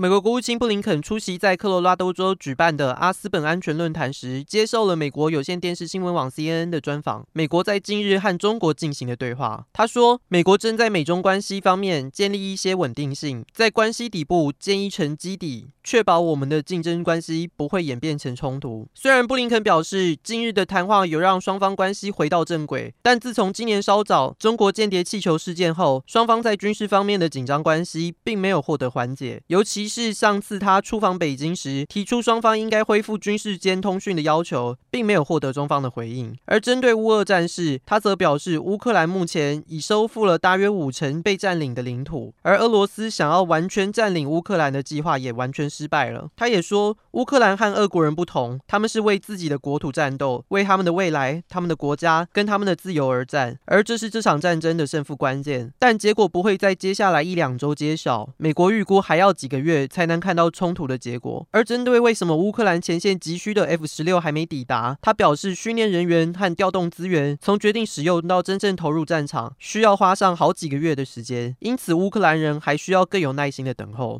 美国国务卿布林肯出席在科罗拉多州举办的阿斯本安全论坛时，接受了美国有线电视新闻网 CNN 的专访。美国在近日和中国进行的对话，他说，美国正在美中关系方面建立一些稳定性，在关系底部建一层基底，确保我们的竞争关系不会演变成冲突。虽然布林肯表示，近日的谈话有让双方关系回到正轨，但自从今年稍早中国间谍气球事件后，双方在军事方面的紧张关系并没有获得缓解，尤其。是上次他出访北京时提出双方应该恢复军事间通讯的要求，并没有获得中方的回应。而针对乌俄战事，他则表示乌克兰目前已收复了大约五成被占领的领土，而俄罗斯想要完全占领乌克兰的计划也完全失败了。他也说，乌克兰和俄国人不同，他们是为自己的国土战斗，为他们的未来、他们的国家跟他们的自由而战，而这是这场战争的胜负关键。但结果不会在接下来一两周揭晓，美国预估还要几个月才能看到冲突的结果。而针对为什么乌克兰前线急需的 F 十六还没抵达，他表示训练人员和调动资源，从决定使用到真正投入战场，需要花上好几个月的时间。因此，乌克兰人还需要更有耐心的等候。